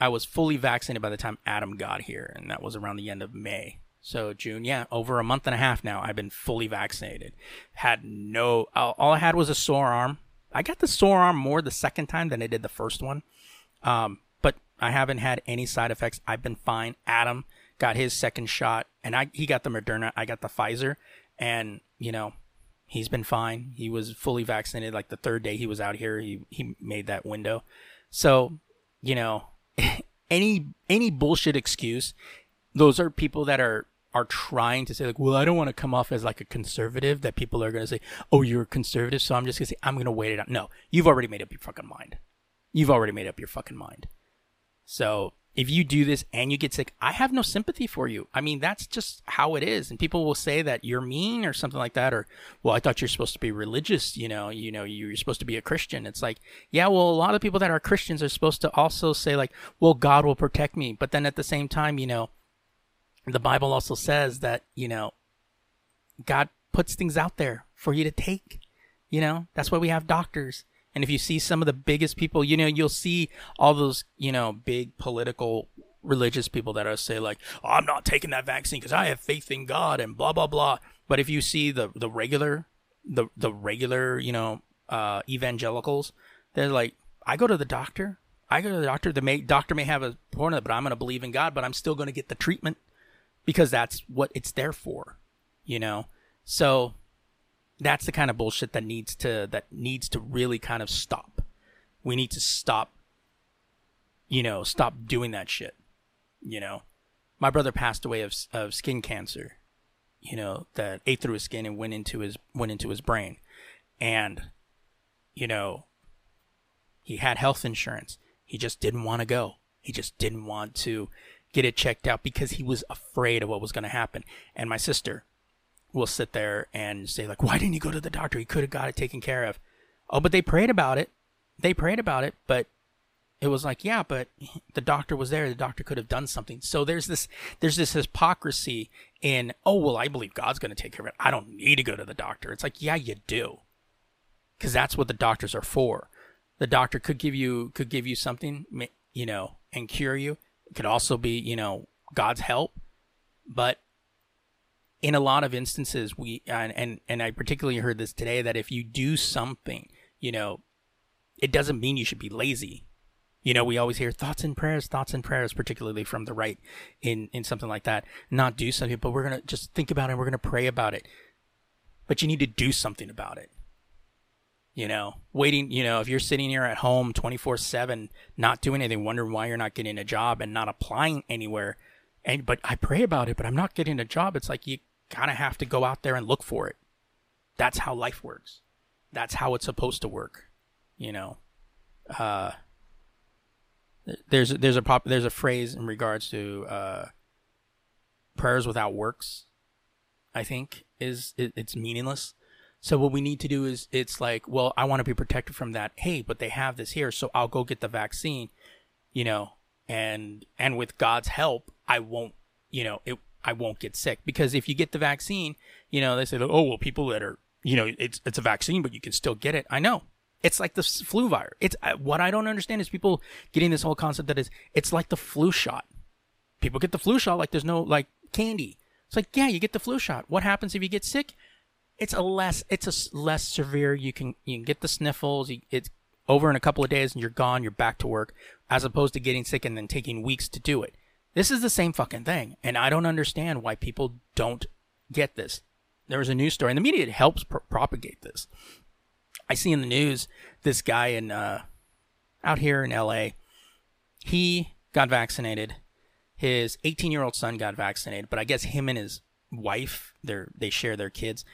I was fully vaccinated by the time Adam got here, and that was around the end of May. So June, yeah, over a month and a half now, I've been fully vaccinated. Had no, all I had was a sore arm. I got the sore arm more the second time than I did the first one. Um, but I haven't had any side effects. I've been fine. Adam got his second shot, and I he got the Moderna. I got the Pfizer, and you know he's been fine. He was fully vaccinated like the third day he was out here. He he made that window. So, you know, any any bullshit excuse, those are people that are are trying to say like, well, I don't want to come off as like a conservative that people are going to say, "Oh, you're a conservative." So I'm just going to say I'm going to wait it out. No, you've already made up your fucking mind. You've already made up your fucking mind. So, if you do this and you get sick, I have no sympathy for you. I mean, that's just how it is. And people will say that you're mean or something like that, or, well, I thought you're supposed to be religious, you know, you know, you're supposed to be a Christian. It's like, yeah, well, a lot of people that are Christians are supposed to also say like, well, God will protect me. But then at the same time, you know, the Bible also says that, you know, God puts things out there for you to take. You know, that's why we have doctors. And if you see some of the biggest people, you know, you'll see all those, you know, big political religious people that are say like, oh, I'm not taking that vaccine because I have faith in God and blah blah blah. But if you see the the regular the the regular, you know, uh, evangelicals, they're like, I go to the doctor. I go to the doctor. The may, doctor may have a point, but I'm going to believe in God, but I'm still going to get the treatment because that's what it's there for, you know. So that's the kind of bullshit that needs to that needs to really kind of stop. We need to stop you know, stop doing that shit. You know, my brother passed away of of skin cancer. You know, that ate through his skin and went into his went into his brain. And you know, he had health insurance. He just didn't want to go. He just didn't want to get it checked out because he was afraid of what was going to happen. And my sister, will sit there and say like, "Why didn't you go to the doctor? He could have got it taken care of." Oh, but they prayed about it. They prayed about it, but it was like, yeah, but the doctor was there. The doctor could have done something. So there's this there's this hypocrisy in, oh well, I believe God's going to take care of it. I don't need to go to the doctor. It's like, yeah, you do, because that's what the doctors are for. The doctor could give you could give you something, you know, and cure you. It could also be, you know, God's help. But in a lot of instances, we and and, and I particularly heard this today that if you do something, you know, it doesn't mean you should be lazy. You know, we always hear thoughts and prayers, thoughts and prayers, particularly from the right in, in something like that. Not do something, but we're to just think about it. We're to pray about it. But you need to do something about it. You know, waiting, you know, if you're sitting here at home 24 7, not doing anything, wondering why you're not getting a job and not applying anywhere. And, but I pray about it, but I'm not getting a job. It's like you kind of have to go out there and look for it. That's how life works. That's how it's supposed to work. You know, uh, there's there's a there's a phrase in regards to uh, prayers without works. I think is it, it's meaningless. So what we need to do is it's like, well, I want to be protected from that. Hey, but they have this here, so I'll go get the vaccine, you know, and and with God's help, I won't, you know, it I won't get sick because if you get the vaccine, you know, they say, oh well, people that are, you know, it's it's a vaccine, but you can still get it. I know. It's like the flu virus. It's what I don't understand is people getting this whole concept that is it's like the flu shot. People get the flu shot like there's no like candy. It's like yeah, you get the flu shot. What happens if you get sick? It's a less it's a less severe. You can you can get the sniffles. You, it's over in a couple of days and you're gone. You're back to work, as opposed to getting sick and then taking weeks to do it. This is the same fucking thing, and I don't understand why people don't get this. There was a news story, and the media helps pr- propagate this. I see in the news this guy in uh, out here in L.A. He got vaccinated. His 18 year old son got vaccinated, but I guess him and his wife, they they share their kids,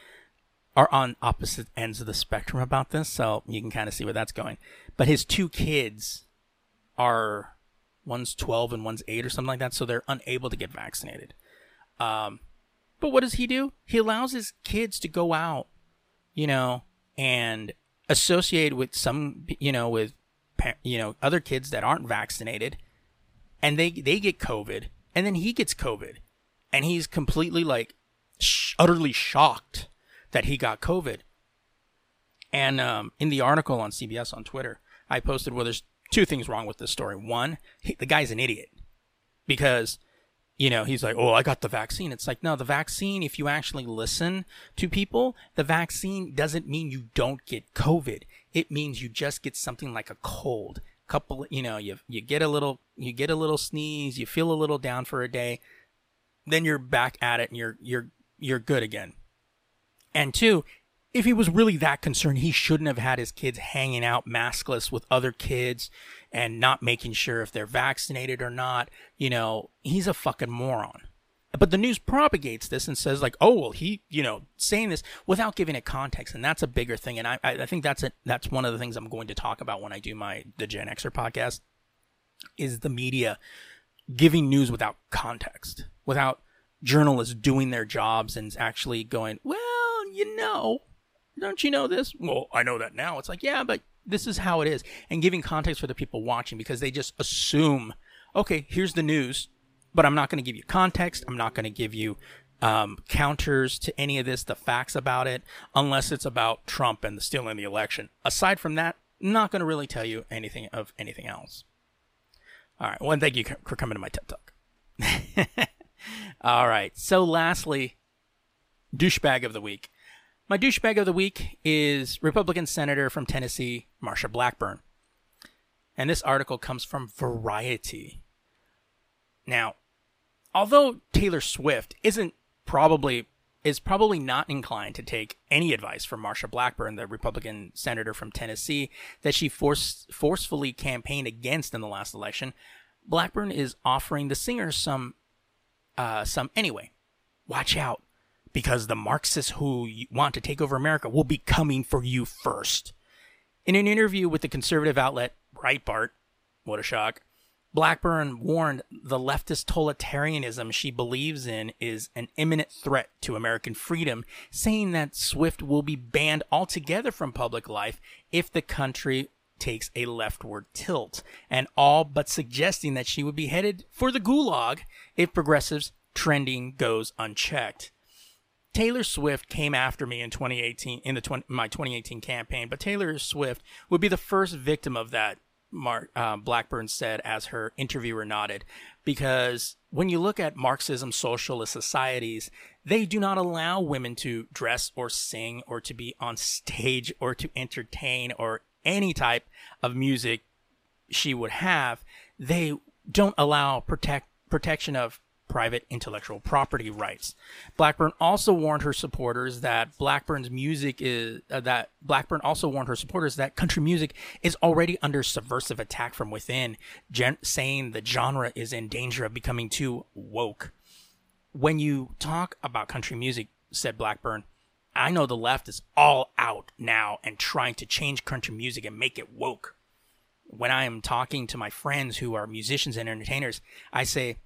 are on opposite ends of the spectrum about this. So you can kind of see where that's going. But his two kids are one's 12 and one's 8 or something like that, so they're unable to get vaccinated. Um, but what does he do? He allows his kids to go out, you know, and associate with some, you know, with you know other kids that aren't vaccinated, and they they get COVID, and then he gets COVID, and he's completely like sh- utterly shocked that he got COVID. And um, in the article on CBS on Twitter, I posted, well, there's two things wrong with this story. One, he, the guy's an idiot because you know, he's like, oh, I got the vaccine. It's like, no, the vaccine, if you actually listen to people, the vaccine doesn't mean you don't get COVID. It means you just get something like a cold. Couple, you know, you, you get a little, you get a little sneeze, you feel a little down for a day, then you're back at it and you're, you're, you're good again. And two, if he was really that concerned, he shouldn't have had his kids hanging out maskless with other kids and not making sure if they're vaccinated or not. You know, he's a fucking moron. But the news propagates this and says like, oh well, he, you know, saying this without giving it context, and that's a bigger thing. And I, I think that's a, that's one of the things I'm going to talk about when I do my the Gen Xer podcast, is the media giving news without context, without journalists doing their jobs and actually going, well, you know, don't you know this? Well, I know that now. It's like, yeah, but this is how it is. And giving context for the people watching because they just assume, okay, here's the news, but I'm not going to give you context. I'm not going to give you um, counters to any of this, the facts about it, unless it's about Trump and the stealing the election. Aside from that, not going to really tell you anything of anything else. All right. Well, and thank you for coming to my TED Talk. All right. So, lastly, douchebag of the week. My douchebag of the week is Republican Senator from Tennessee, Marsha Blackburn. And this article comes from Variety. Now, although Taylor Swift isn't probably is probably not inclined to take any advice from Marsha Blackburn, the Republican senator from Tennessee, that she force, forcefully campaigned against in the last election. Blackburn is offering the singer some, uh, some anyway. Watch out because the Marxists who want to take over America will be coming for you first. In an interview with the conservative outlet Breitbart, what a shock, Blackburn warned the leftist totalitarianism she believes in is an imminent threat to American freedom, saying that Swift will be banned altogether from public life if the country takes a leftward tilt, and all but suggesting that she would be headed for the gulag if progressives trending goes unchecked. Taylor Swift came after me in 2018 in the 20, my 2018 campaign, but Taylor Swift would be the first victim of that Mark uh, Blackburn said as her interviewer nodded, because when you look at Marxism socialist societies, they do not allow women to dress or sing or to be on stage or to entertain or any type of music she would have. They don't allow protect protection of private intellectual property rights. Blackburn also warned her supporters that Blackburn's music is uh, that Blackburn also warned her supporters that country music is already under subversive attack from within, gen- saying the genre is in danger of becoming too woke. When you talk about country music, said Blackburn, I know the left is all out now and trying to change country music and make it woke. When I am talking to my friends who are musicians and entertainers, I say,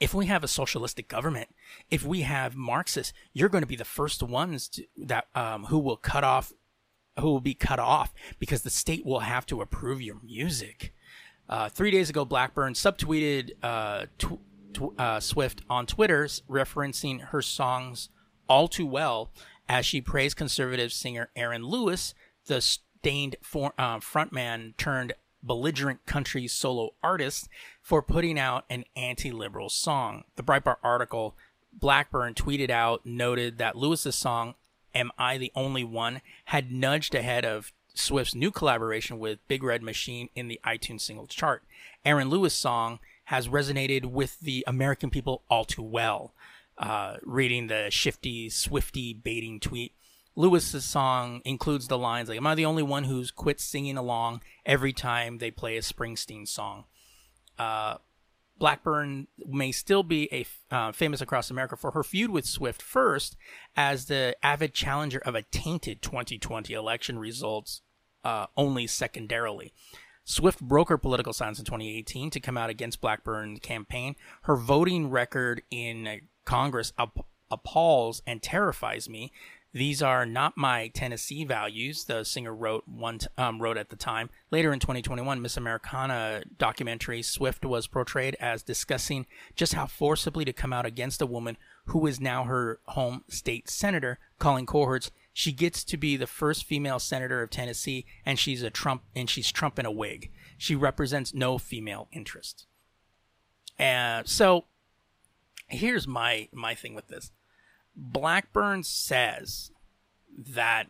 if we have a socialistic government, if we have Marxists, you're going to be the first ones to, that um, who will cut off, who will be cut off because the state will have to approve your music. Uh, three days ago, Blackburn subtweeted uh, tw- tw- uh, Swift on Twitter, referencing her songs "All Too Well" as she praised conservative singer Aaron Lewis, the Staind for- uh, frontman turned belligerent country solo artist for putting out an anti liberal song. The Breitbart article Blackburn tweeted out noted that Lewis's song, Am I the Only One, had nudged ahead of Swift's new collaboration with Big Red Machine in the iTunes singles chart. Aaron Lewis' song has resonated with the American people all too well. Uh, reading the shifty, swifty baiting tweet, Lewis's song includes the lines like, "Am I the only one who's quit singing along every time they play a Springsteen song?" Uh, Blackburn may still be a uh, famous across America for her feud with Swift first, as the avid challenger of a tainted 2020 election results, uh, only secondarily. Swift broke her political silence in 2018 to come out against Blackburn's campaign. Her voting record in Congress appalls and terrifies me. These are not my Tennessee values, the singer wrote one t- um, wrote at the time. Later in 2021, Miss Americana documentary, Swift was portrayed as discussing just how forcibly to come out against a woman who is now her home state senator, calling cohorts. She gets to be the first female senator of Tennessee, and she's a Trump, and she's Trump in a wig. She represents no female interest. And so, here's my my thing with this Blackburn says that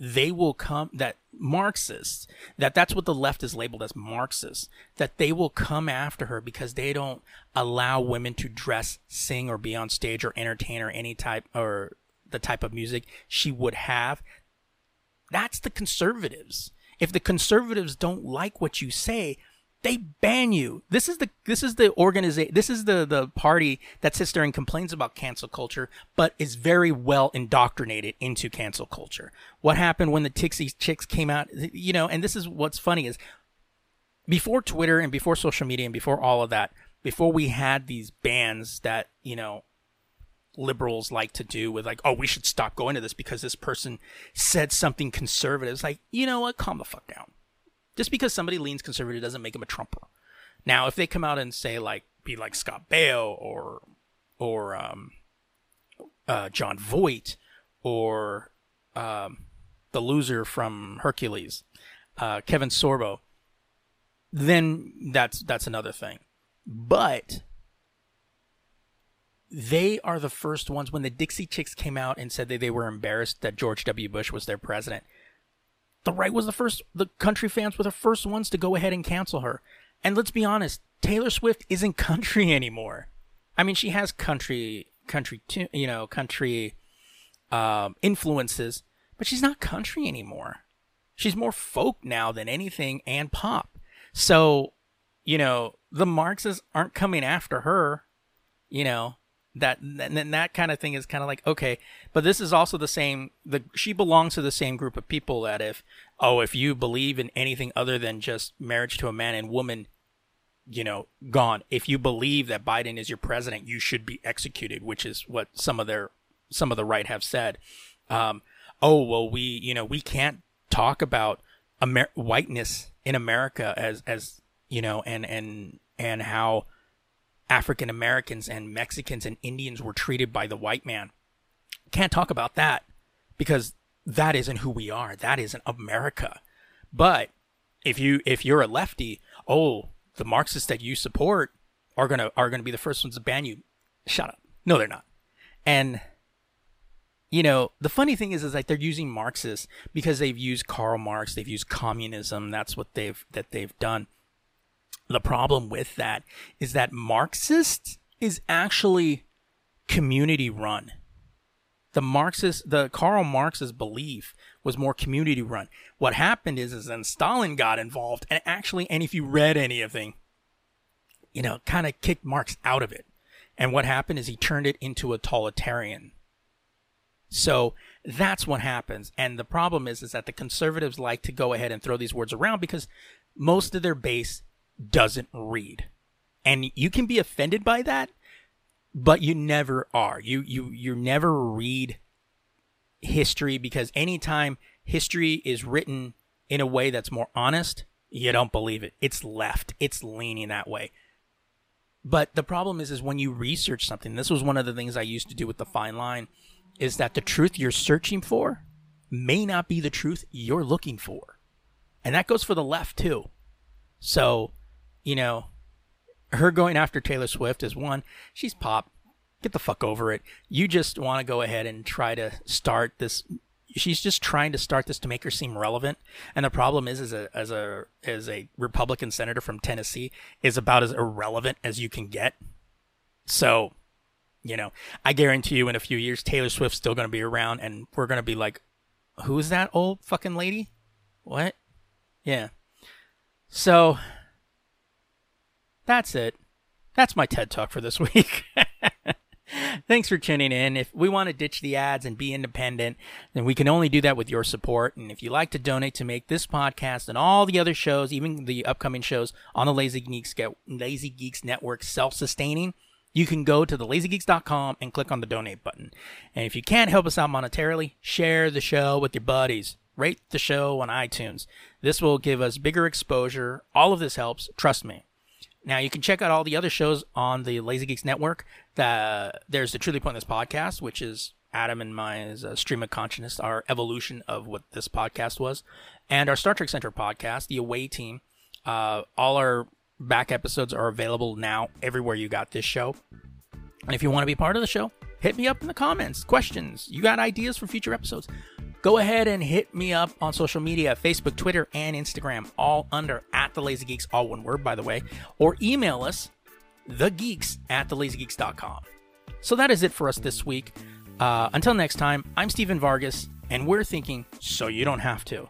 they will come that marxists that that's what the left is labeled as marxists that they will come after her because they don't allow women to dress sing or be on stage or entertain or any type or the type of music she would have. That's the conservatives. If the conservatives don't like what you say they ban you. This is the this is the organization. This is the the party that sits there and complains about cancel culture, but is very well indoctrinated into cancel culture. What happened when the Dixie Chicks came out? You know, and this is what's funny is before Twitter and before social media and before all of that, before we had these bans that you know liberals like to do with like, oh, we should stop going to this because this person said something conservative. It's like, you know what? Calm the fuck down just because somebody leans conservative doesn't make them a Trumper. Now, if they come out and say like be like Scott Baio or or um, uh, Jon Voight or um, the loser from Hercules, uh, Kevin Sorbo, then that's that's another thing. But they are the first ones when the Dixie Chicks came out and said that they were embarrassed that George W. Bush was their president the right was the first, the country fans were the first ones to go ahead and cancel her. And let's be honest, Taylor Swift isn't country anymore. I mean, she has country, country, you know, country um, influences, but she's not country anymore. She's more folk now than anything and pop. So, you know, the Marxists aren't coming after her. You know, that and that kind of thing is kind of like okay but this is also the same the she belongs to the same group of people that if oh if you believe in anything other than just marriage to a man and woman you know gone if you believe that biden is your president you should be executed which is what some of their some of the right have said. Um, oh well we you know we can't talk about Amer- whiteness in america as as you know and and and how African Americans and Mexicans and Indians were treated by the white man. Can't talk about that because that isn't who we are. That isn't America. But if you if you're a lefty, oh, the Marxists that you support are gonna are gonna be the first ones to ban you. Shut up. No, they're not. And you know, the funny thing is, is like they're using Marxists because they've used Karl Marx, they've used communism. That's what they've that they've done. The problem with that is that Marxist is actually community run. The Marxist, the Karl Marx's belief was more community run. What happened is, is then Stalin got involved and actually, and if you read anything, you know, kind of kicked Marx out of it. And what happened is he turned it into a totalitarian. So that's what happens. And the problem is, is that the conservatives like to go ahead and throw these words around because most of their base doesn't read. And you can be offended by that, but you never are. You you you never read history because anytime history is written in a way that's more honest, you don't believe it. It's left. It's leaning that way. But the problem is is when you research something, this was one of the things I used to do with the fine line, is that the truth you're searching for may not be the truth you're looking for. And that goes for the left too. So you know, her going after Taylor Swift is one, she's pop. Get the fuck over it. You just want to go ahead and try to start this. She's just trying to start this to make her seem relevant. And the problem is, as a as a as a Republican senator from Tennessee, is about as irrelevant as you can get. So, you know, I guarantee you, in a few years, Taylor Swift's still going to be around, and we're going to be like, "Who's that old fucking lady?" What? Yeah. So that's it. That's my TED Talk for this week. Thanks for tuning in. If we want to ditch the ads and be independent, then we can only do that with your support. And if you like to donate to make this podcast and all the other shows, even the upcoming shows on the Lazy Geeks get Lazy Geeks Network self-sustaining, you can go to thelazygeeks.com and click on the donate button. And if you can't help us out monetarily, share the show with your buddies. Rate the show on iTunes. This will give us bigger exposure. All of this helps. Trust me. Now you can check out all the other shows on the Lazy Geeks Network. The, there's the Truly Pointless podcast, which is Adam and my uh, stream of consciousness, our evolution of what this podcast was, and our Star Trek Center podcast, the Away Team. Uh, all our back episodes are available now everywhere you got this show. And if you want to be part of the show, hit me up in the comments. Questions. You got ideas for future episodes? go ahead and hit me up on social media Facebook, Twitter, and Instagram, all under at the Lazy Geeks, all one word, by the way, or email us, thegeeks at thelazygeeks.com. So that is it for us this week. Uh, until next time, I'm Steven Vargas, and we're thinking so you don't have to.